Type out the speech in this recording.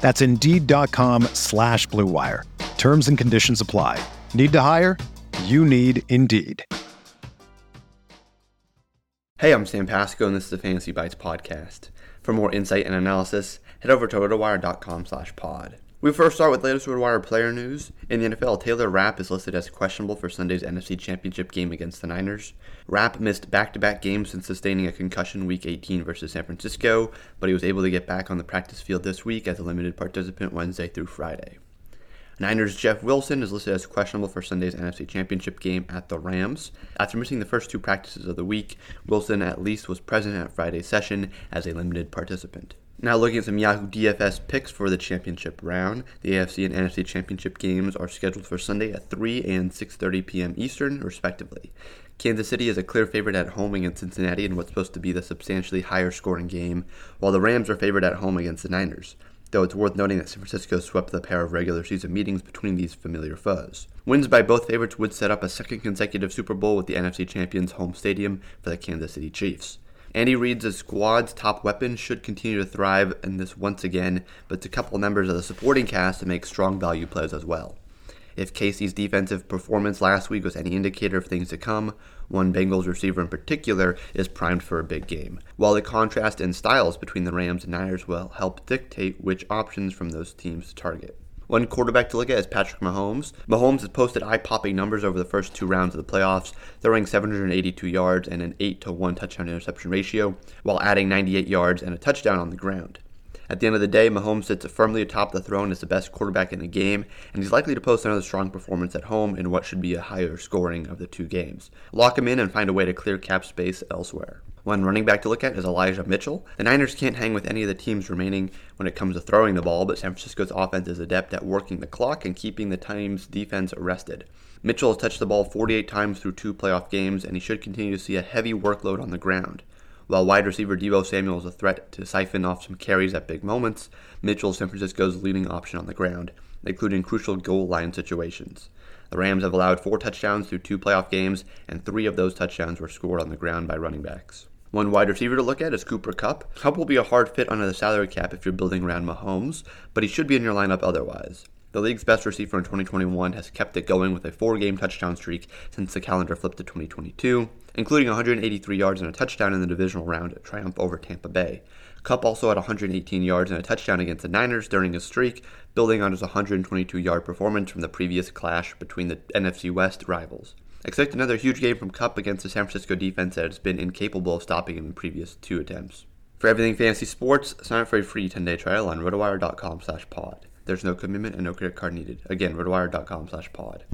That's Indeed.com slash BlueWire. Terms and conditions apply. Need to hire? You need Indeed. Hey, I'm Sam Pasco, and this is the Fantasy Bites podcast. For more insight and analysis, head over to rotowire.com slash pod. We first start with latest RotoWire player news. In the NFL, Taylor Rapp is listed as questionable for Sunday's NFC Championship game against the Niners. Rapp missed back-to-back games since sustaining a concussion Week 18 versus San Francisco, but he was able to get back on the practice field this week as a limited participant Wednesday through Friday. Niners Jeff Wilson is listed as questionable for Sunday's NFC Championship game at the Rams. After missing the first two practices of the week, Wilson at least was present at Friday's session as a limited participant. Now looking at some Yahoo DFS picks for the championship round. The AFC and NFC championship games are scheduled for Sunday at 3 and 6:30 p.m. Eastern, respectively. Kansas City is a clear favorite at home against Cincinnati in what's supposed to be the substantially higher scoring game, while the Rams are favored at home against the Niners. Though it's worth noting that San Francisco swept the pair of regular season meetings between these familiar foes. Wins by both favorites would set up a second consecutive Super Bowl with the NFC champions' home stadium for the Kansas City Chiefs. Andy Reid's squad's top weapon should continue to thrive in this once again, but it's a couple members of the supporting cast to make strong value plays as well. If KC's defensive performance last week was any indicator of things to come, one Bengals receiver in particular is primed for a big game. While the contrast in styles between the Rams and Niners will help dictate which options from those teams to target. One quarterback to look at is Patrick Mahomes. Mahomes has posted eye-popping numbers over the first two rounds of the playoffs, throwing 782 yards and an 8 to 1 touchdown interception ratio, while adding 98 yards and a touchdown on the ground. At the end of the day, Mahomes sits firmly atop the throne as the best quarterback in the game, and he's likely to post another strong performance at home in what should be a higher scoring of the two games. Lock him in and find a way to clear cap space elsewhere. One running back to look at is Elijah Mitchell. The Niners can't hang with any of the teams remaining when it comes to throwing the ball, but San Francisco's offense is adept at working the clock and keeping the team's defense arrested. Mitchell has touched the ball 48 times through two playoff games, and he should continue to see a heavy workload on the ground. While wide receiver Deebo Samuel is a threat to siphon off some carries at big moments, Mitchell is San Francisco's leading option on the ground, including crucial goal line situations. The Rams have allowed four touchdowns through two playoff games, and three of those touchdowns were scored on the ground by running backs. One wide receiver to look at is Cooper Kupp. Kupp will be a hard fit under the salary cap if you're building around Mahomes, but he should be in your lineup otherwise. The league's best receiver in 2021 has kept it going with a four game touchdown streak since the calendar flipped to 2022, including 183 yards and a touchdown in the divisional round triumph over Tampa Bay. Kupp also had 118 yards and a touchdown against the Niners during his streak, building on his 122 yard performance from the previous clash between the NFC West rivals. Expect another huge game from Kupp against the San Francisco defense that has been incapable of stopping him in previous two attempts. For everything fantasy sports, sign up for a free 10-day trial on rotowire.com slash pod. There's no commitment and no credit card needed. Again, rotowire.com slash pod.